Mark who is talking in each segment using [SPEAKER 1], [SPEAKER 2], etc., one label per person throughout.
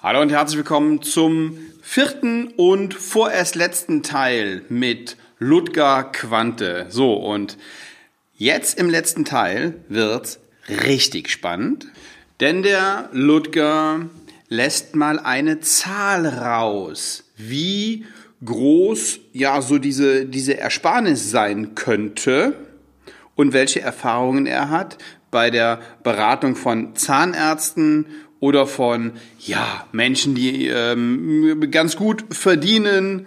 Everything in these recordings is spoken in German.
[SPEAKER 1] Hallo und herzlich willkommen zum vierten und vorerst letzten Teil mit Ludger Quante. So, und jetzt im letzten Teil wird's richtig spannend, denn der Ludger lässt mal eine Zahl raus, wie groß ja so diese, diese Ersparnis sein könnte und welche Erfahrungen er hat bei der Beratung von Zahnärzten oder von ja Menschen, die ähm, ganz gut verdienen.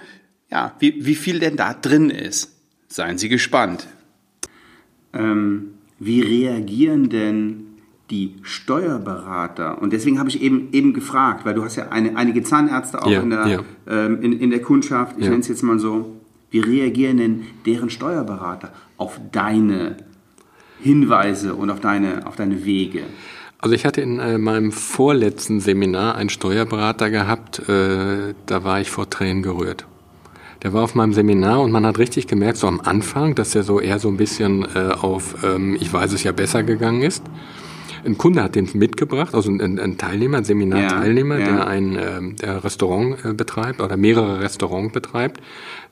[SPEAKER 1] Ja, wie, wie viel denn da drin ist. Seien Sie gespannt.
[SPEAKER 2] Ähm, wie reagieren denn die Steuerberater? Und deswegen habe ich eben, eben gefragt, weil du hast ja eine, einige Zahnärzte auch
[SPEAKER 3] Ja,
[SPEAKER 2] in, der,
[SPEAKER 3] ja.
[SPEAKER 2] ähm, in, in der Kundschaft, ich
[SPEAKER 3] Ja.
[SPEAKER 2] nenne es jetzt mal so. Wie reagieren denn deren Steuerberater auf deine Hinweise und auf deine, auf deine Wege?
[SPEAKER 3] Also ich hatte in äh, meinem vorletzten Seminar einen Steuerberater gehabt, äh, da war ich vor Tränen gerührt. Der war auf meinem Seminar und man hat richtig gemerkt, so am Anfang, dass er so eher so ein bisschen äh, auf ähm, ich weiß es ja besser gegangen ist. Ein Kunde hat den mitgebracht, also ein, ein Teilnehmer, ein Seminarteilnehmer,
[SPEAKER 2] Ja, ja.
[SPEAKER 3] der ein ähm, der Restaurant äh, betreibt oder mehrere Restaurants betreibt,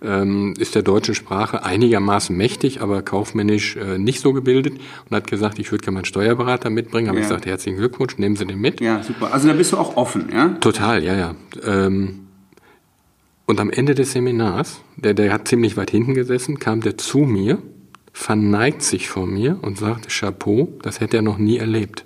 [SPEAKER 3] ähm, ist der deutschen Sprache einigermaßen mächtig, aber kaufmännisch äh, nicht so gebildet und hat gesagt, ich würde gerne meinen Steuerberater mitbringen. Habe
[SPEAKER 2] Ja.
[SPEAKER 3] ich gesagt, herzlichen Glückwunsch, nehmen Sie den mit.
[SPEAKER 2] Ja, super. Also da bist du auch offen, ja?
[SPEAKER 3] Total, ja, ja. Ähm, und am Ende des Seminars, der, der hat ziemlich weit hinten gesessen, kam der zu mir, verneigt sich vor mir und sagte, Chapeau, das hätte er noch nie erlebt.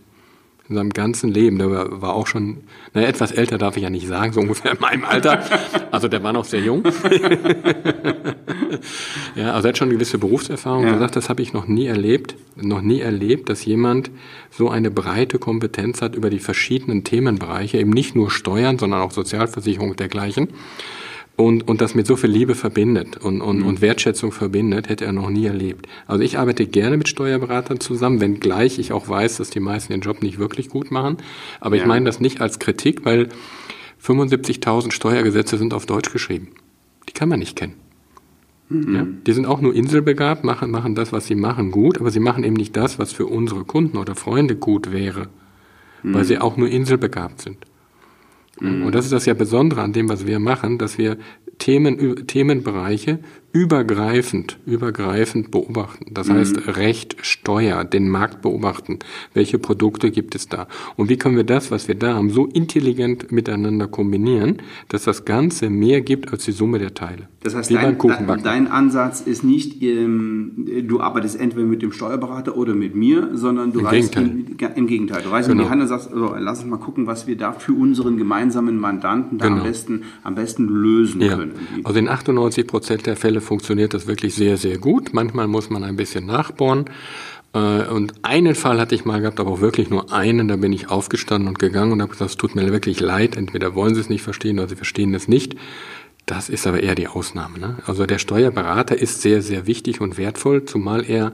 [SPEAKER 3] In seinem ganzen Leben. Der war, war auch schon, naja, etwas älter darf ich ja nicht sagen, so ungefähr in meinem Alter. Also der war noch sehr jung. ja, also er hat schon eine gewisse Berufserfahrung.
[SPEAKER 2] Ja.
[SPEAKER 3] Er sagt, das habe ich noch nie erlebt, noch nie erlebt, dass jemand so eine breite Kompetenz hat über die verschiedenen Themenbereiche, eben nicht nur Steuern, sondern auch Sozialversicherung und dergleichen. Und, und das mit so viel Liebe verbindet und, und, und Wertschätzung verbindet, hätte er noch nie erlebt. Also ich arbeite gerne mit Steuerberatern zusammen, wenngleich ich auch weiß, dass die meisten ihren Job nicht wirklich gut machen. Aber ich
[SPEAKER 2] Ja.
[SPEAKER 3] meine das nicht als Kritik, weil 75.000 Steuergesetze sind auf Deutsch geschrieben. Die kann man nicht kennen. Ja, die sind auch nur inselbegabt, machen, machen das, was sie machen, gut, aber sie machen eben nicht das, was für unsere Kunden oder Freunde gut wäre, weil sie auch nur inselbegabt sind. Und das ist das ja Besondere an dem, was wir machen, dass wir Themen, Themenbereiche übergreifend, übergreifend beobachten. Das heißt, Recht, Steuer, den Markt beobachten. Welche Produkte gibt es da? Und wie können wir das, was wir da haben, so intelligent miteinander kombinieren, dass das Ganze mehr gibt als die Summe der Teile?
[SPEAKER 2] Das heißt, dein, dein Ansatz ist nicht, ähm, du arbeitest entweder mit dem Steuerberater oder mit mir, sondern du
[SPEAKER 3] Im
[SPEAKER 2] reißt
[SPEAKER 3] Gegenteil.
[SPEAKER 2] Im, im Gegenteil. Du in
[SPEAKER 3] Genau.
[SPEAKER 2] die Hand und sagst, so, lass uns mal gucken, was wir da für unseren gemeinsamen Mandanten da am,
[SPEAKER 3] Genau.
[SPEAKER 2] besten, am besten lösen
[SPEAKER 3] Ja,
[SPEAKER 2] können.
[SPEAKER 3] also in 98 Prozent der Fälle funktioniert das wirklich sehr, sehr gut. Manchmal muss man ein bisschen nachbohren. Äh, Und einen Fall hatte ich mal gehabt, aber auch wirklich nur einen. Da bin ich aufgestanden und gegangen und habe gesagt, es tut mir wirklich leid. Entweder wollen Sie es nicht verstehen oder Sie verstehen es nicht. Das ist aber eher die Ausnahme. Ne? Also der Steuerberater ist sehr, sehr wichtig und wertvoll, zumal er,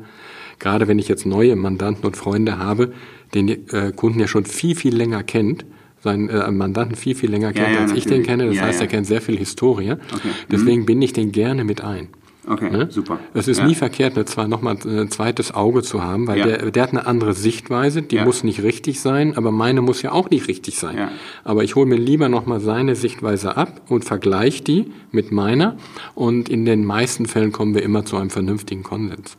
[SPEAKER 3] gerade wenn ich jetzt neue Mandanten und Freunde habe, den äh, Kunden ja schon viel, viel länger kennt, seinen äh, Mandanten viel, viel länger kennt,
[SPEAKER 2] ja,
[SPEAKER 3] als ich den
[SPEAKER 2] natürlich.
[SPEAKER 3] kenne. Das
[SPEAKER 2] Ja,
[SPEAKER 3] heißt,
[SPEAKER 2] ja.
[SPEAKER 3] er kennt sehr viel Historie.
[SPEAKER 2] Okay. Mhm.
[SPEAKER 3] Deswegen binde ich den gerne mit ein.
[SPEAKER 2] Okay,
[SPEAKER 3] Ne?
[SPEAKER 2] super.
[SPEAKER 3] Es ist
[SPEAKER 2] Ja.
[SPEAKER 3] nie verkehrt, ne, zwar nochmal ein zweites Auge zu haben, weil
[SPEAKER 2] Ja.
[SPEAKER 3] der, der hat eine andere Sichtweise, die
[SPEAKER 2] Ja.
[SPEAKER 3] muss nicht richtig sein, aber meine muss ja auch nicht richtig sein.
[SPEAKER 2] Ja.
[SPEAKER 3] Aber ich hole mir lieber nochmal seine Sichtweise ab und vergleiche die mit meiner und in den meisten Fällen kommen wir immer zu einem vernünftigen Konsens.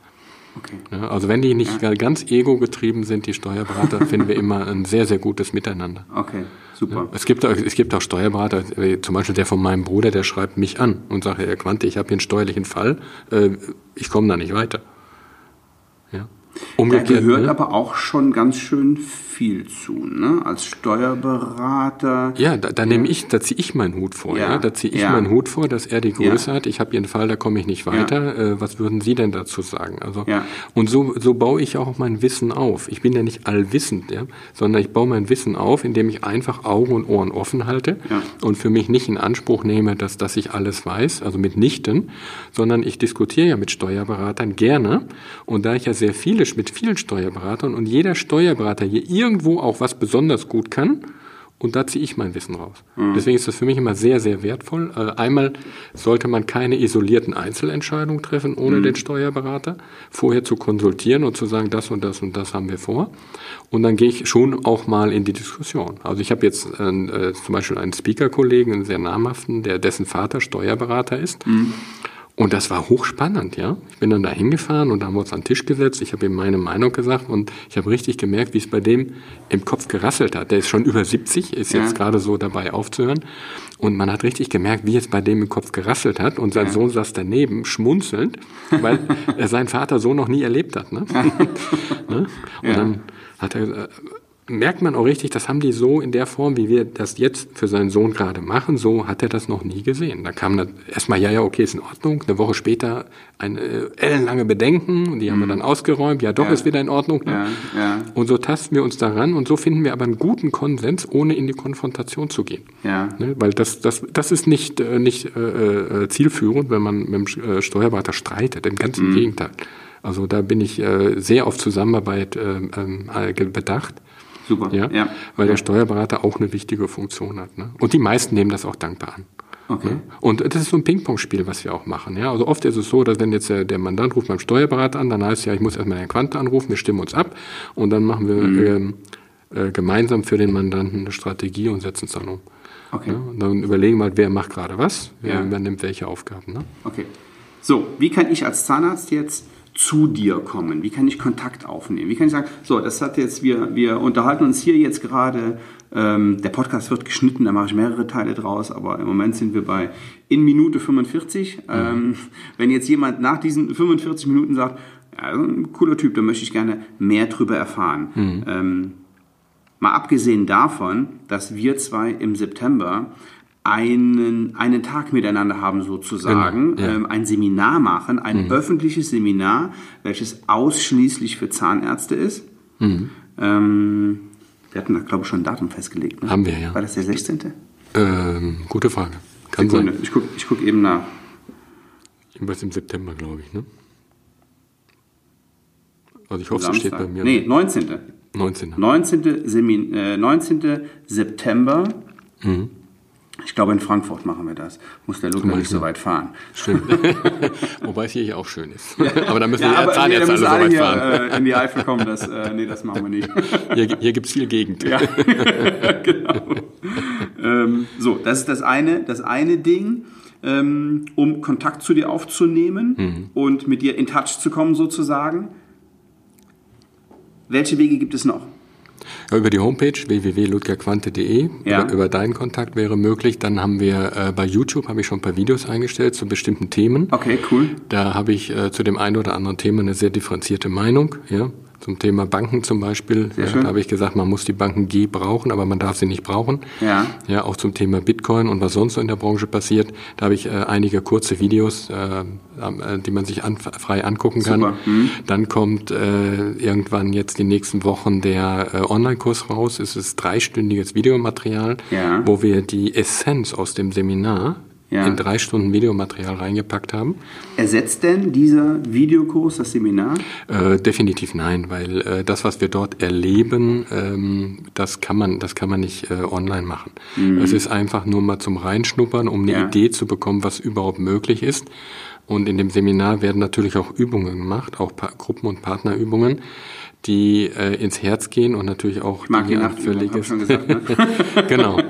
[SPEAKER 2] Okay.
[SPEAKER 3] Ja, also wenn die nicht ganz ego-getrieben sind, die Steuerberater, finden wir immer ein sehr, sehr gutes Miteinander.
[SPEAKER 2] Okay, super.
[SPEAKER 3] Es gibt, auch- es gibt auch Steuerberater, äh, zum Beispiel der von meinem Bruder, der schreibt mich an und sagt, Herr Quante, ich habe hier einen steuerlichen Fall, äh, ich komme da nicht weiter. Ja. Umgekehrt,
[SPEAKER 2] gehört
[SPEAKER 3] ne?
[SPEAKER 2] aber auch schon ganz schön viel zu, ne? Als Steuerberater.
[SPEAKER 3] Ja, da, da nehme ich, da ziehe ich meinen Hut vor.
[SPEAKER 2] Ja,
[SPEAKER 3] Ja, da ziehe ich
[SPEAKER 2] ja.
[SPEAKER 3] meinen Hut vor, dass er die Größe
[SPEAKER 2] Ja.
[SPEAKER 3] hat. Ich habe hier einen Fall, da komme ich nicht weiter. Äh, was würden Sie denn dazu sagen? Also und so so baue ich auch mein Wissen auf. Ich bin ja nicht allwissend, ja, sondern ich baue mein Wissen auf, indem ich einfach Augen und Ohren offen halte und für mich nicht in Anspruch nehme, dass dass ich alles weiß, also mitnichten, sondern ich diskutiere ja mit Steuerberatern gerne und da ich ja sehr viele mit vielen Steuerberatern und jeder Steuerberater hier irgendwo auch was besonders gut kann und da ziehe ich mein Wissen raus. Deswegen ist das für mich immer sehr, sehr wertvoll. Äh, einmal sollte man keine isolierten Einzelentscheidungen treffen, ohne den Steuerberater, vorher zu konsultieren und zu sagen, das und das und das haben wir vor. Und dann gehe ich schon auch mal in die Diskussion. Also ich habe jetzt äh, zum Beispiel einen Speaker-Kollegen, einen sehr namhaften, der dessen Vater Steuerberater ist. Und das war hochspannend, ja. Ich bin dann da hingefahren und da haben wir uns an den Tisch gesetzt. Ich habe ihm meine Meinung gesagt und ich habe richtig gemerkt, wie es bei dem im Kopf gerasselt hat. Der ist schon über 70, ist
[SPEAKER 2] Ja.
[SPEAKER 3] jetzt gerade so dabei aufzuhören. Und man hat richtig gemerkt, wie es bei dem im Kopf gerasselt hat. Und sein Sohn saß daneben, schmunzelnd, weil er seinen Vater so noch nie erlebt hat. Ne? ne? Und
[SPEAKER 2] Ja.
[SPEAKER 3] dann hat er, äh, merkt man auch richtig, das haben die so in der Form, wie wir das jetzt für seinen Sohn gerade machen, so hat er das noch nie gesehen. Da kam dann erstmal, ja, ja, okay, ist in Ordnung. Eine Woche später ein äh, ellenlange Bedenken, und die haben wir dann ausgeräumt. Ja, doch,
[SPEAKER 2] Mhm. Ja.
[SPEAKER 3] ist wieder in Ordnung. Ne?
[SPEAKER 2] Ja, ja.
[SPEAKER 3] Und so tasten wir uns daran und so finden wir aber einen guten Konsens, ohne in die Konfrontation zu gehen.
[SPEAKER 2] Ja.
[SPEAKER 3] Ne? Weil das, das, das ist nicht, äh, nicht äh, äh, zielführend, wenn man mit dem äh, Steuerberater streitet. Im ganzen Gegenteil. Also da bin ich äh, sehr auf Zusammenarbeit äh, ähm, äh, ge- bedacht.
[SPEAKER 2] Super.
[SPEAKER 3] Ja,
[SPEAKER 2] Ja.
[SPEAKER 3] weil der Steuerberater auch eine wichtige Funktion hat. Ne? Und die meisten nehmen das auch dankbar an.
[SPEAKER 2] Okay.
[SPEAKER 3] Ne? Und das ist so ein Ping-Pong-Spiel, was wir auch machen. Ja? Also oft ist es so, dass wenn jetzt der, der Mandant ruft beim Steuerberater an, dann heißt es ja, ich muss erstmal Herrn Quante anrufen, wir stimmen uns ab und dann machen wir
[SPEAKER 2] Mhm.
[SPEAKER 3] ähm, äh, gemeinsam für den Mandanten eine Strategie und setzen es dann um.
[SPEAKER 2] Okay.
[SPEAKER 3] Ja? Und dann überlegen wir, halt, wer macht gerade was, wer
[SPEAKER 2] Ja.
[SPEAKER 3] übernimmt welche Aufgaben. Ne?
[SPEAKER 2] Okay. So, wie kann ich als Zahnarzt jetzt zu dir kommen? Wie kann ich Kontakt aufnehmen? Wie kann ich sagen, so, das hat jetzt, wir, wir unterhalten uns hier jetzt gerade, ähm, der Podcast wird geschnitten, da mache ich mehrere Teile draus, aber im Moment sind wir bei in Minute 45. Ähm, wenn jetzt jemand nach diesen 45 Minuten sagt, ja, ein cooler Typ, da möchte ich gerne mehr drüber erfahren. Ähm, Mal abgesehen davon, dass wir zwei im September einen, einen Tag miteinander haben sozusagen,
[SPEAKER 3] Genau, ja.
[SPEAKER 2] ähm, ein Seminar machen, ein öffentliches Seminar, welches ausschließlich für Zahnärzte ist. Ähm, wir hatten da, glaube ich, schon ein Datum festgelegt. Ne?
[SPEAKER 3] Haben wir, ja.
[SPEAKER 2] War das der 16.?
[SPEAKER 3] Ähm, gute Frage. Kann
[SPEAKER 2] Sekunde,
[SPEAKER 3] sein.
[SPEAKER 2] ich gucke ich guck eben nach.
[SPEAKER 3] Irgendwas im September, glaube ich. Ne? Also ich hoffe, es steht bei mir.
[SPEAKER 2] Nee, 19.
[SPEAKER 3] 19.
[SPEAKER 2] 19. Semin äh, 19. September.
[SPEAKER 3] Mhm.
[SPEAKER 2] Ich glaube, in Frankfurt machen wir das. Muss der Luca nicht so weit fahren.
[SPEAKER 3] Stimmt. Wobei es hier ja auch schön ist. aber da müssen
[SPEAKER 2] Ja,
[SPEAKER 3] die
[SPEAKER 2] aber nee,
[SPEAKER 3] Zahnärzte alle so weit
[SPEAKER 2] hier
[SPEAKER 3] fahren.
[SPEAKER 2] äh, in die Eifel kommen. Das, äh, nee, das machen wir nicht.
[SPEAKER 3] Hier, hier gibt es viel Gegend.
[SPEAKER 2] Ja, genau. ähm, so, das ist das eine, das eine Ding, ähm, um Kontakt zu dir aufzunehmen
[SPEAKER 3] Mhm.
[SPEAKER 2] und mit dir in Touch zu kommen sozusagen. Welche Wege gibt es noch?
[SPEAKER 3] Ja, über die Homepage www.ludgerquante.de
[SPEAKER 2] Ja.
[SPEAKER 3] über, über deinen Kontakt wäre möglich. Dann haben wir äh, bei YouTube habe ich schon ein paar Videos eingestellt zu bestimmten Themen.
[SPEAKER 2] Okay, cool.
[SPEAKER 3] Da habe ich äh, zu dem einen oder anderen Thema eine sehr differenzierte Meinung. Ja? Zum Thema Banken zum Beispiel.
[SPEAKER 2] Sehr schön.
[SPEAKER 3] da habe ich gesagt, man muss die Banken G brauchen, aber man darf sie nicht brauchen.
[SPEAKER 2] Ja.
[SPEAKER 3] Ja, auch zum Thema Bitcoin und was sonst so in der Branche passiert. Da habe ich äh, einige kurze Videos, äh, äh, die man sich an, frei angucken kann.
[SPEAKER 2] Super. Mhm.
[SPEAKER 3] Dann kommt äh, irgendwann jetzt die nächsten Wochen der äh, Online-Kurs raus. Es ist dreistündiges Videomaterial,
[SPEAKER 2] Ja.
[SPEAKER 3] wo wir die Essenz aus dem Seminar
[SPEAKER 2] Ja.
[SPEAKER 3] in drei Stunden Videomaterial reingepackt haben.
[SPEAKER 2] Ersetzt denn dieser Videokurs das Seminar?
[SPEAKER 3] Äh, definitiv nein, weil äh, das, was wir dort erleben, ähm, das kann man, das kann man nicht äh, online machen. Es ist einfach nur mal zum Reinschnuppern, um eine
[SPEAKER 2] Ja.
[SPEAKER 3] Idee zu bekommen, was überhaupt möglich ist. Und in dem Seminar werden natürlich auch Übungen gemacht, auch pa Gruppen- und Partnerübungen, die äh, ins Herz gehen und natürlich auch
[SPEAKER 2] Ich mag die
[SPEAKER 3] Dinge
[SPEAKER 2] Nachtübung,
[SPEAKER 3] völliges-
[SPEAKER 2] schon gesagt. Ne?
[SPEAKER 3] genau.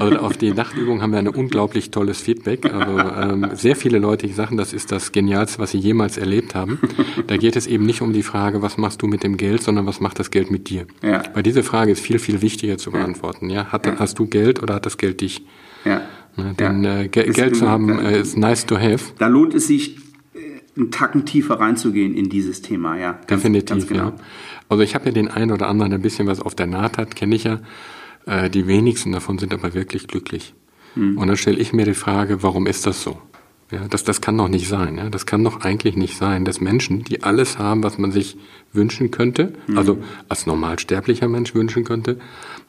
[SPEAKER 3] Also auf die Nachtübung haben wir ein unglaublich tolles Feedback. Also ähm, sehr viele Leute, die sagen, das ist das Genialste, was sie jemals erlebt haben. Da geht es eben nicht um die Frage, was machst du mit dem Geld, sondern was macht das Geld mit dir.
[SPEAKER 2] Ja.
[SPEAKER 3] Weil diese Frage ist viel, viel wichtiger zu beantworten. Ja, hat, Hast du Geld oder hat das Geld dich?
[SPEAKER 2] Ja.
[SPEAKER 3] Ne, denn
[SPEAKER 2] Ja.
[SPEAKER 3] äh, Ge
[SPEAKER 2] Ist
[SPEAKER 3] Geld zu haben äh, ist nice to have.
[SPEAKER 2] Da lohnt es sich, äh, einen Tacken tiefer reinzugehen in dieses Thema. Ja, ganz,
[SPEAKER 3] Definitiv,
[SPEAKER 2] ganz genau.
[SPEAKER 3] ja. Also ich habe ja den einen oder anderen, der ein bisschen was auf der Naht hat, kenne ich ja. Äh, die wenigsten davon sind aber wirklich glücklich.
[SPEAKER 2] Hm.
[SPEAKER 3] Und dann stelle ich mir die Frage, warum ist das so? Ja, das, das kann doch nicht sein. Ja? Das kann doch eigentlich nicht sein, dass Menschen, die alles haben, was man sich wünschen könnte,
[SPEAKER 2] Hm.
[SPEAKER 3] also als normalsterblicher Mensch wünschen könnte,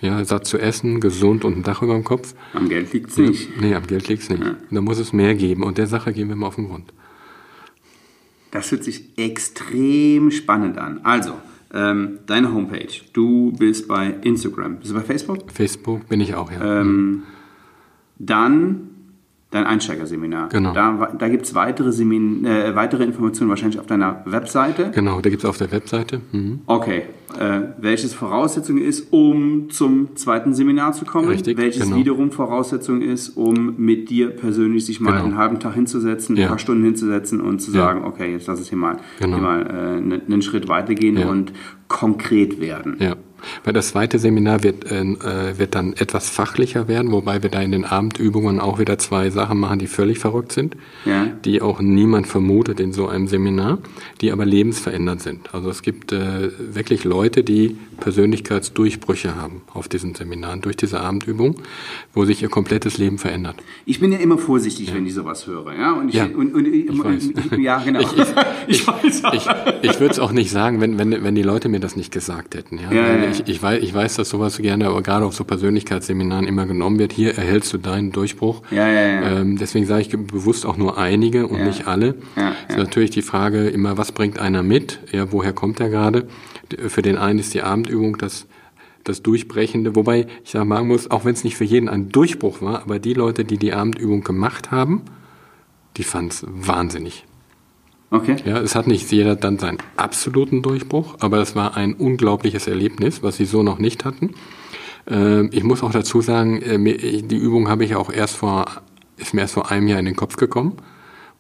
[SPEAKER 3] ja, satt zu essen, gesund und ein Dach über dem Kopf.
[SPEAKER 2] Am Geld liegt es nicht.
[SPEAKER 3] Nee, am Geld liegt's nicht. Da muss es mehr geben. Und der Sache gehen wir mal auf den Grund.
[SPEAKER 2] Das hört sich extrem spannend an. Also, Ähm, deine Homepage. Du bist bei Instagram. Bist du bei Facebook?
[SPEAKER 3] Facebook bin ich auch, ja.
[SPEAKER 2] Ähm, dann dein Einsteigerseminar.
[SPEAKER 3] Genau.
[SPEAKER 2] Da, da gibt es weitere, Semin äh, weitere Informationen wahrscheinlich auf deiner Webseite.
[SPEAKER 3] Genau, da gibt es auf der Webseite. Mhm.
[SPEAKER 2] Okay. Äh, welches Voraussetzung ist, um zum zweiten Seminar zu kommen?
[SPEAKER 3] Richtig,
[SPEAKER 2] Welches
[SPEAKER 3] genau.
[SPEAKER 2] wiederum Voraussetzung ist, um mit dir persönlich sich mal
[SPEAKER 3] Genau.
[SPEAKER 2] einen halben Tag hinzusetzen, ein
[SPEAKER 3] Ja.
[SPEAKER 2] paar Stunden hinzusetzen und zu
[SPEAKER 3] Ja.
[SPEAKER 2] sagen, okay, jetzt lass es hier mal,
[SPEAKER 3] Genau.
[SPEAKER 2] hier mal äh, einen, einen Schritt weitergehen
[SPEAKER 3] Ja.
[SPEAKER 2] und konkret werden.
[SPEAKER 3] Ja, weil das zweite Seminar wird, äh, äh, wird dann etwas fachlicher werden, wobei wir da in den Abendübungen auch wieder zwei Sachen machen, die völlig verrückt sind,
[SPEAKER 2] Ja.
[SPEAKER 3] die auch niemand vermutet in so einem Seminar, die aber lebensverändernd sind. Also es gibt äh, wirklich Leute, die Persönlichkeitsdurchbrüche haben auf diesen Seminaren durch diese Abendübung, wo sich ihr komplettes Leben verändert.
[SPEAKER 2] Ich bin ja immer vorsichtig, wenn ich sowas höre. Ja, und ich,
[SPEAKER 3] Ja,
[SPEAKER 2] und, und,
[SPEAKER 3] ich weiß.
[SPEAKER 2] ja genau.
[SPEAKER 3] Ich, ich,
[SPEAKER 2] auch.
[SPEAKER 3] Ich, ich würde es auch nicht sagen, wenn, wenn, wenn die Leute mir das nicht gesagt hätten. Ja?
[SPEAKER 2] Ja, ja, ja.
[SPEAKER 3] Ich, ich, weiß, ich weiß, dass sowas gerne, aber gerade auf so Persönlichkeitsseminaren immer genommen wird. Hier erhältst du deinen Durchbruch.
[SPEAKER 2] Ja, ja, ja.
[SPEAKER 3] Ähm, deswegen sage ich bewusst auch nur einige und
[SPEAKER 2] Ja.
[SPEAKER 3] nicht alle.
[SPEAKER 2] Ja,
[SPEAKER 3] Es ist natürlich die Frage immer, was bringt einer mit? Ja, woher kommt er gerade? Für den einen ist die Abendübung das das Durchbrechende, wobei ich sagen muss, auch wenn es nicht für jeden ein Durchbruch war, aber die Leute, die die Abendübung gemacht haben, die fanden es wahnsinnig.
[SPEAKER 2] Okay.
[SPEAKER 3] Ja, es hat nicht jeder dann seinen absoluten Durchbruch, aber es war ein unglaubliches Erlebnis, was sie so noch nicht hatten. Ähm, ich muss auch dazu sagen, äh, die Übung habe ich auch erst vor, ist mir erst vor einem Jahr in den Kopf gekommen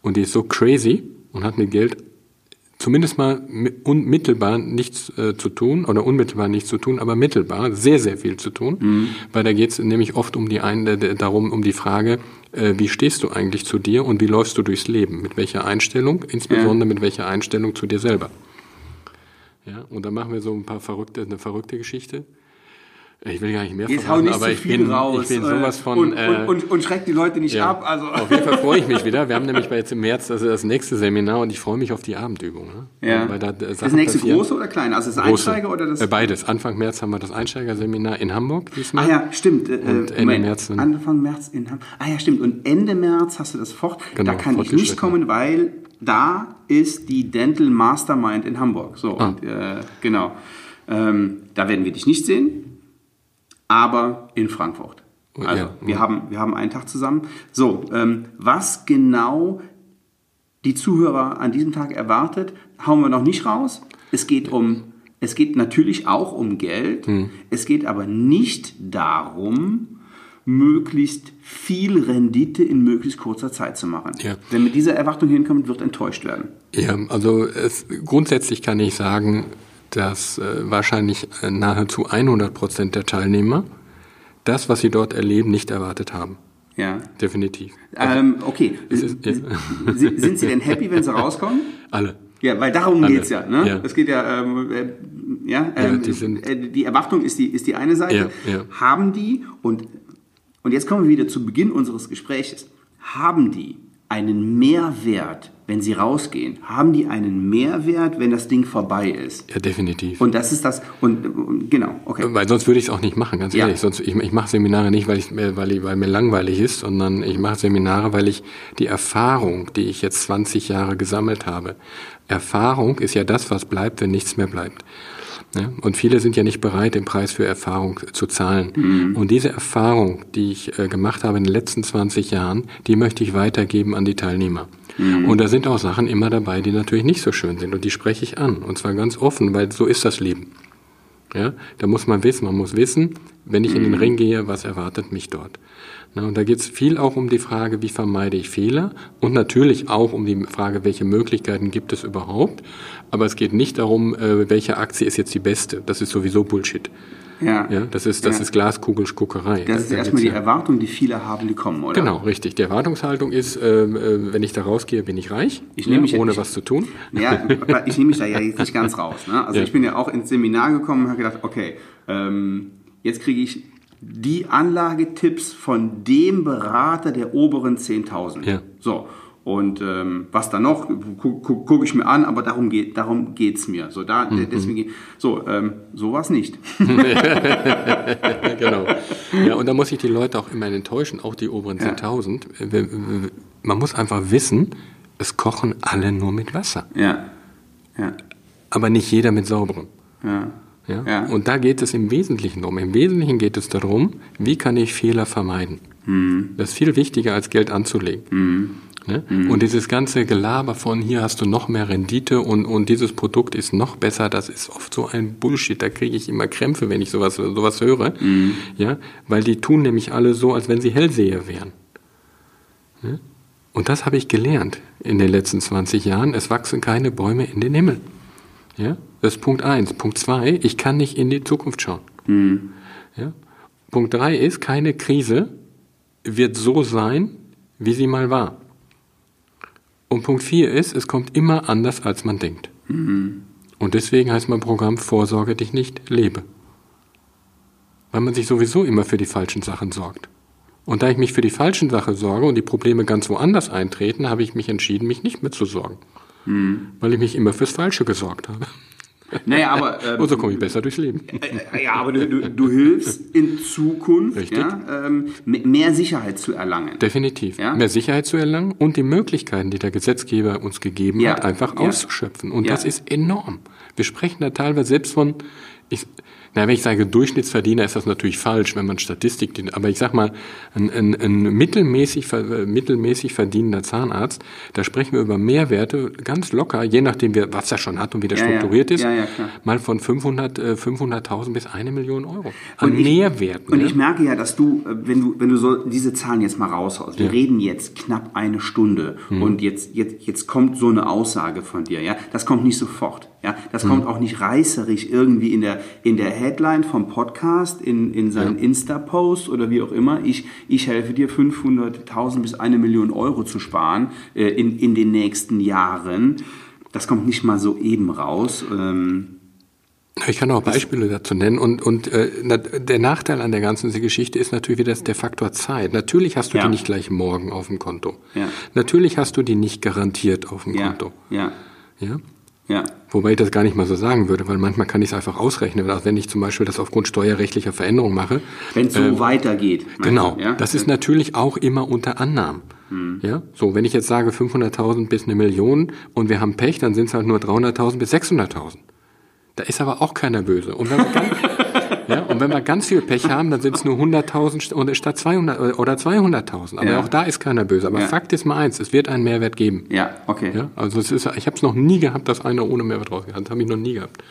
[SPEAKER 3] und die ist so crazy und hat mit Geld zumindest mal mi- unmittelbar nichts äh, zu tun oder unmittelbar nichts zu tun, aber mittelbar sehr, sehr viel zu tun, weil da geht es nämlich oft um die ein, äh, darum, um die Frage, äh, wie stehst du eigentlich zu dir und wie läufst du durchs Leben? Mit welcher Einstellung, insbesondere mit welcher Einstellung zu dir selber? Ja, und dann machen wir so ein paar verrückte, eine verrückte Geschichte. Ich will gar nicht mehr
[SPEAKER 2] Jetzt
[SPEAKER 3] verraten,
[SPEAKER 2] nicht
[SPEAKER 3] aber ich bin,
[SPEAKER 2] raus.
[SPEAKER 3] ich bin
[SPEAKER 2] äh,
[SPEAKER 3] sowas von...
[SPEAKER 2] Und,
[SPEAKER 3] äh,
[SPEAKER 2] und, und, und schreckt die Leute nicht
[SPEAKER 3] ja.
[SPEAKER 2] ab. Also.
[SPEAKER 3] Auf jeden Fall freue ich mich wieder. Wir haben nämlich jetzt im März das, das nächste Seminar und ich freue mich auf die Abendübung. Ne?
[SPEAKER 2] Ja.
[SPEAKER 3] Weil da, äh,
[SPEAKER 2] das nächste
[SPEAKER 3] passieren.
[SPEAKER 2] große oder kleine? Also das
[SPEAKER 3] Große.
[SPEAKER 2] Einsteiger oder das?
[SPEAKER 3] Äh, beides. Anfang März haben wir das Einsteigerseminar in Hamburg diesmal.
[SPEAKER 2] Ah ja, stimmt. Äh,
[SPEAKER 3] Und Ende
[SPEAKER 2] Moment.
[SPEAKER 3] März
[SPEAKER 2] Anfang März in Hamburg. Ah ja, stimmt. Und Ende März hast du das fort.
[SPEAKER 3] Genau,
[SPEAKER 2] da kann ich nicht kommen, weil da ist die Dental Mastermind in Hamburg. So,
[SPEAKER 3] Ah.
[SPEAKER 2] und, äh, genau. Ähm, da werden wir dich nicht sehen, aber in Frankfurt.
[SPEAKER 3] Oh,
[SPEAKER 2] Also,
[SPEAKER 3] ja.
[SPEAKER 2] wir, haben, wir haben einen Tag zusammen. So, ähm, was genau die Zuhörer an diesem Tag erwartet, hauen wir noch nicht raus. Es geht um, es geht natürlich auch um Geld.
[SPEAKER 3] Hm.
[SPEAKER 2] Es geht aber nicht darum, möglichst viel Rendite in möglichst kurzer Zeit zu machen.
[SPEAKER 3] Ja.
[SPEAKER 2] Wer mit dieser Erwartung hinkommt, wird enttäuscht werden.
[SPEAKER 3] Ja, also es, grundsätzlich kann ich sagen, dass äh, wahrscheinlich äh, nahezu 100 Prozent der Teilnehmer das, was sie dort erleben, nicht erwartet haben.
[SPEAKER 2] Ja.
[SPEAKER 3] Definitiv.
[SPEAKER 2] Ähm, okay.
[SPEAKER 3] Es ist- ja.
[SPEAKER 2] Sind Sie denn happy, wenn Sie rauskommen?
[SPEAKER 3] Alle.
[SPEAKER 2] Ja, weil darum
[SPEAKER 3] Alle.
[SPEAKER 2] geht's ja. Ne?
[SPEAKER 3] Ja.
[SPEAKER 2] Es geht ja, ähm, äh, ja, ähm,
[SPEAKER 3] die sind-
[SPEAKER 2] äh, die Erwartung ist die, ist die eine Seite.
[SPEAKER 3] Ja, ja.
[SPEAKER 2] Haben die, und, und jetzt kommen wir wieder zu Beginn unseres Gespräches, haben die einen Mehrwert, wenn sie rausgehen? Haben die einen Mehrwert, wenn das Ding vorbei ist?
[SPEAKER 3] Ja, definitiv.
[SPEAKER 2] Und das ist das, und, genau, okay.
[SPEAKER 3] Weil sonst würde ich es auch nicht machen, ganz
[SPEAKER 2] Ja.
[SPEAKER 3] ehrlich. Sonst, ich, ich mache Seminare nicht, weil, ich, mir- weil, ich, weil mir langweilig ist, sondern ich mache Seminare, weil ich die Erfahrung, die ich jetzt 20 Jahre gesammelt habe, Erfahrung ist ja das, was bleibt, wenn nichts mehr bleibt. Ja? Und viele sind ja nicht bereit, den Preis für Erfahrung zu zahlen. Und diese Erfahrung, die ich äh, gemacht habe in den letzten 20 Jahren, die möchte ich weitergeben an die Teilnehmer. Und da sind auch Sachen immer dabei, die natürlich nicht so schön sind. Und die spreche ich an. Und zwar ganz offen, weil so ist das Leben. Ja, da muss man wissen, man muss wissen, wenn ich in den Ring gehe, was erwartet mich dort. Na, und da geht es viel auch um die Frage, wie vermeide ich Fehler und natürlich auch um die Frage, welche Möglichkeiten gibt es überhaupt. Aber es geht nicht darum, äh, welche Aktie ist jetzt die beste. Das ist sowieso Bullshit.
[SPEAKER 2] ja.
[SPEAKER 3] Ja, das ist, das
[SPEAKER 2] Ja.
[SPEAKER 3] ist Glaskugelguckerei.
[SPEAKER 2] Das ist
[SPEAKER 3] Da
[SPEAKER 2] erstmal die
[SPEAKER 3] ja-
[SPEAKER 2] Erwartung, die viele haben, die kommen, oder?
[SPEAKER 3] Genau, richtig. Die Erwartungshaltung ist, ähm, äh, wenn ich da rausgehe, bin ich reich,
[SPEAKER 2] Ich nehme mich
[SPEAKER 3] ja, ohne
[SPEAKER 2] ich-
[SPEAKER 3] was zu tun.
[SPEAKER 2] Ja, ich nehme mich da ja jetzt nicht ganz raus. Ne? Also
[SPEAKER 3] Ja.
[SPEAKER 2] ich bin ja auch ins Seminar gekommen und habe gedacht, okay, ähm, jetzt kriege ich die Anlagetipps von dem Berater der oberen 10.000.
[SPEAKER 3] Ja.
[SPEAKER 2] So. Und ähm, was da noch, gucke guck, guck ich mir an, aber darum geht darum geht's mir. So da
[SPEAKER 3] Mhm.
[SPEAKER 2] deswegen so ähm, sowas nicht.
[SPEAKER 3] genau. Ja, und da muss ich die Leute auch immer enttäuschen, auch die oberen
[SPEAKER 2] Ja.
[SPEAKER 3] 10.000. Wir- wir- Man muss einfach wissen, es kochen alle nur mit Wasser,
[SPEAKER 2] Ja. Ja.
[SPEAKER 3] aber nicht jeder mit sauberem.
[SPEAKER 2] Ja.
[SPEAKER 3] Ja?
[SPEAKER 2] Ja.
[SPEAKER 3] Und da geht es im Wesentlichen darum. Im Wesentlichen geht es darum, wie kann ich Fehler vermeiden.
[SPEAKER 2] Mhm.
[SPEAKER 3] Das ist viel wichtiger, als Geld anzulegen. Ne?
[SPEAKER 2] Mhm.
[SPEAKER 3] Und dieses ganze Gelaber von hier hast du noch mehr Rendite und, und dieses Produkt ist noch besser, das ist oft so ein Bullshit. Da kriege ich immer Krämpfe, wenn ich sowas, sowas höre.
[SPEAKER 2] Mhm.
[SPEAKER 3] Ja? Weil die tun nämlich alle so, als wenn sie Hellseher wären. Ne? Und das habe ich gelernt in den letzten 20 Jahren. Es wachsen keine Bäume in den Himmel. Ja? Das ist Punkt eins. Punkt zwei, ich kann nicht in die Zukunft schauen. Ja? Punkt drei ist, keine Krise wird so sein, wie sie mal war. Und Punkt vier ist, es kommt immer anders, als man denkt. Und deswegen heißt mein Programm Vorsorge dich nicht, lebe. Weil man sich sowieso immer für die falschen Sachen sorgt. Und da ich mich für die falschen Sachen sorge und die Probleme ganz woanders eintreten, habe ich mich entschieden, mich nicht mehr zu sorgen. Weil ich mich immer fürs Falsche gesorgt habe.
[SPEAKER 2] Naja, aber, ähm,
[SPEAKER 3] Und so komme ich besser durchs Leben.
[SPEAKER 2] äh, ja, aber du, du, du hilfst in Zukunft ja, ähm, me- mehr Sicherheit zu erlangen.
[SPEAKER 3] Definitiv.
[SPEAKER 2] Ja?
[SPEAKER 3] Mehr Sicherheit zu erlangen und die Möglichkeiten, die der Gesetzgeber uns gegeben
[SPEAKER 2] Ja.
[SPEAKER 3] hat, einfach auszuschöpfen. Und das ist enorm. Wir sprechen da teilweise selbst von, ich, na, wenn ich sage Durchschnittsverdiener, ist das natürlich falsch, wenn man Statistik, aber ich sag mal, ein, ein, ein mittelmäßig, äh, mittelmäßig verdienender Zahnarzt, da sprechen wir über Mehrwerte ganz locker, je nachdem, wer, was er schon hat und wie der
[SPEAKER 2] Ja, ja.
[SPEAKER 3] strukturiert ist,
[SPEAKER 2] Ja, ja, klar.
[SPEAKER 3] mal von 500, äh, 500.000 bis eine Million Euro an
[SPEAKER 2] Und ich-
[SPEAKER 3] Mehrwerten.
[SPEAKER 2] Und
[SPEAKER 3] ja?
[SPEAKER 2] ich merke ja, dass du, äh, wenn du, wenn du so diese Zahlen jetzt mal raushaust, wir
[SPEAKER 3] Ja.
[SPEAKER 2] Reden jetzt knapp eine Stunde und jetzt, jetzt, jetzt kommt so eine Aussage von dir, ja, das kommt nicht sofort, ja, das
[SPEAKER 3] Mhm.
[SPEAKER 2] kommt auch nicht reißerig irgendwie in der, in der Headline vom Podcast, in, in seinen Insta-Post oder wie auch immer, ich, ich helfe dir 500.000 bis eine Million Euro zu sparen äh, in, in den nächsten Jahren. Das kommt nicht mal so eben raus. Ähm,
[SPEAKER 3] Ich kann auch Beispiele dazu nennen und, und äh, der Nachteil an der ganzen Geschichte ist natürlich wieder der Faktor Zeit. Natürlich hast du
[SPEAKER 2] Ja.
[SPEAKER 3] die nicht gleich morgen auf dem Konto.
[SPEAKER 2] Ja.
[SPEAKER 3] Natürlich hast du die nicht garantiert auf dem
[SPEAKER 2] ja,
[SPEAKER 3] Konto.
[SPEAKER 2] ja,
[SPEAKER 3] Ja?
[SPEAKER 2] Ja.
[SPEAKER 3] Wobei ich das gar nicht mal so sagen würde, weil manchmal kann ich es einfach ausrechnen, also wenn ich zum Beispiel das aufgrund steuerrechtlicher Veränderung mache.
[SPEAKER 2] Wenn es so weitergeht. meinst
[SPEAKER 3] Genau,
[SPEAKER 2] du, Ja?
[SPEAKER 3] das ist natürlich auch immer unter Annahmen. Ja, so wenn ich jetzt sage 500.000 bis eine Million und wir haben Pech, dann sind es halt nur 300.000 bis 600.000. Da ist aber auch keiner böse. Und wenn wir ganz, ja, und wenn wir ganz viel Pech haben, dann sind es nur 100.000 st- oder statt 200 oder 200.000. Aber
[SPEAKER 2] Ja.
[SPEAKER 3] auch da ist keiner böse. Aber
[SPEAKER 2] Ja.
[SPEAKER 3] Fakt ist mal eins: Es wird einen Mehrwert geben.
[SPEAKER 2] Ja, okay.
[SPEAKER 3] Ja, also es ist, ich habe es noch nie gehabt, dass einer ohne Mehrwert rausgeht. Das habe ich noch nie gehabt.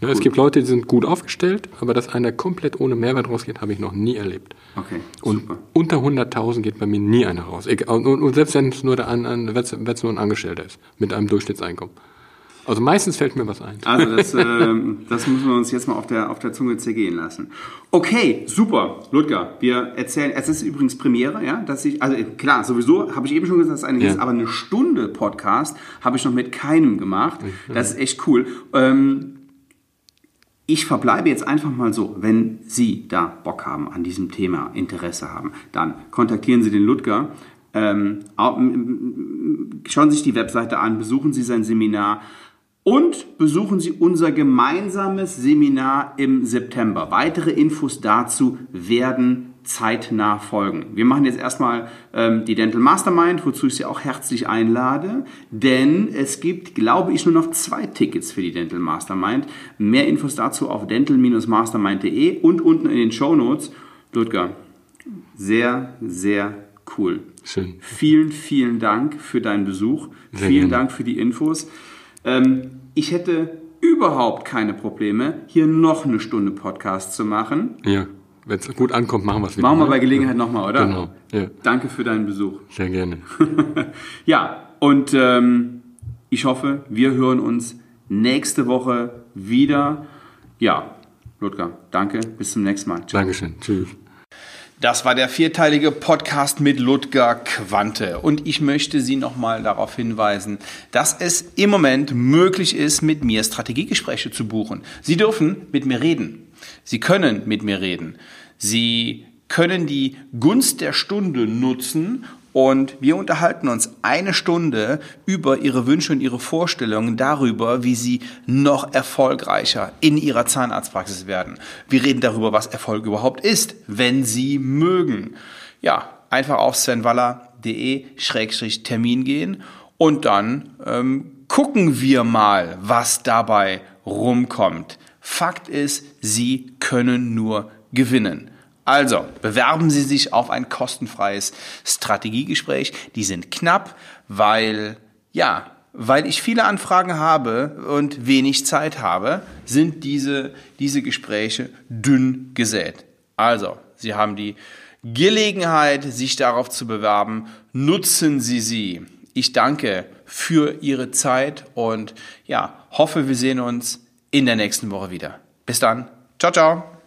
[SPEAKER 3] Ne, es gibt Leute, die sind gut aufgestellt, aber dass einer komplett ohne Mehrwert rausgeht, habe ich noch nie erlebt.
[SPEAKER 2] Okay,
[SPEAKER 3] Und
[SPEAKER 2] super.
[SPEAKER 3] unter 100.000 geht bei mir nie einer raus. Und, und, und selbst wenn es nur, der, an, an, nur ein Angestellter ist, mit einem Durchschnittseinkommen. Also meistens fällt mir was ein.
[SPEAKER 2] Also das, ähm, das müssen wir uns jetzt mal auf der, auf der Zunge zergehen lassen. Okay, super. Ludger, wir erzählen, es ist übrigens Premiere, ja, dass ich, also klar, sowieso, habe ich eben schon gesagt, dass es eine
[SPEAKER 3] Ja.
[SPEAKER 2] ist, aber eine Stunde Podcast habe ich noch mit keinem gemacht. Das ist echt cool. Ähm, ich verbleibe jetzt einfach mal so, wenn Sie da Bock haben, an diesem Thema Interesse haben, dann kontaktieren Sie den Ludger. Ähm, schauen Sie sich die Webseite an, besuchen Sie sein Seminar und besuchen Sie unser gemeinsames Seminar im September. Weitere Infos dazu werden zeitnah folgen. Wir machen jetzt erstmal ähm, die Dental Mastermind, wozu ich Sie auch herzlich einlade, denn es gibt, glaube ich, nur noch zwei Tickets für die Dental Mastermind. Mehr Infos dazu auf dental-mastermind.de und unten in den Show Notes. Ludger, sehr, sehr cool.
[SPEAKER 3] Schön.
[SPEAKER 2] Vielen, vielen Dank für deinen Besuch.
[SPEAKER 3] Sehr
[SPEAKER 2] vielen
[SPEAKER 3] gerne.
[SPEAKER 2] Dank für die Infos. Ähm, ich hätte überhaupt keine Probleme, hier noch eine Stunde Podcast zu machen.
[SPEAKER 3] Ja, wenn es gut ankommt, machen wir es wieder.
[SPEAKER 2] Machen wir
[SPEAKER 3] ne?
[SPEAKER 2] bei Gelegenheit nochmal, oder?
[SPEAKER 3] Genau, ja.
[SPEAKER 2] Danke für deinen Besuch.
[SPEAKER 3] Sehr gerne.
[SPEAKER 2] Ja, und ähm, ich hoffe, wir hören uns nächste Woche wieder. Ja, Ludger, danke, bis zum nächsten Mal. Ciao.
[SPEAKER 3] Dankeschön. Tschüss.
[SPEAKER 1] Das war der vierteilige Podcast mit Ludger Quante. Und ich möchte Sie nochmal darauf hinweisen, dass es im Moment möglich ist, mit mir Strategiegespräche zu buchen. Sie dürfen mit mir reden. Sie können mit mir reden. Sie können die Gunst der Stunde nutzen und wir unterhalten uns eine Stunde über Ihre Wünsche und Ihre Vorstellungen darüber, wie Sie noch erfolgreicher in Ihrer Zahnarztpraxis werden. Wir reden darüber, was Erfolg überhaupt ist, wenn Sie mögen. Ja, einfach auf svenwaller.de-termin gehen und dann ähm, gucken wir mal, was dabei rumkommt.
[SPEAKER 2] Fakt ist, Sie können nur gewinnen. Also, bewerben Sie sich auf ein kostenfreies Strategiegespräch. Die sind knapp, weil, ja, weil ich viele Anfragen habe und wenig Zeit habe, sind diese, diese Gespräche dünn gesät. Also, Sie haben die Gelegenheit, sich darauf zu bewerben. Nutzen Sie sie. Ich danke für Ihre Zeit und ja, hoffe, wir sehen uns in der nächsten Woche wieder. Bis dann. Ciao, ciao.